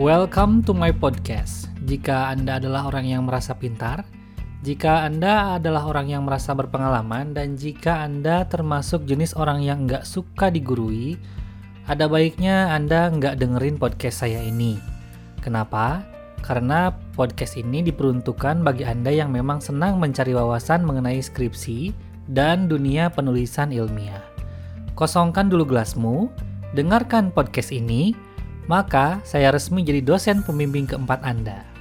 Welcome to my podcast. Jika Anda adalah orang yang merasa pintar, jika Anda adalah orang yang merasa berpengalaman, dan jika Anda termasuk jenis orang yang nggak suka digurui, ada baiknya Anda nggak dengerin podcast saya ini. Kenapa? Karena podcast ini diperuntukkan bagi Anda yang memang senang mencari wawasan mengenai skripsi dan dunia penulisan ilmiah. Kosongkan dulu gelasmu, dengarkan podcast ini, maka saya resmi jadi dosen pembimbing keempat Anda.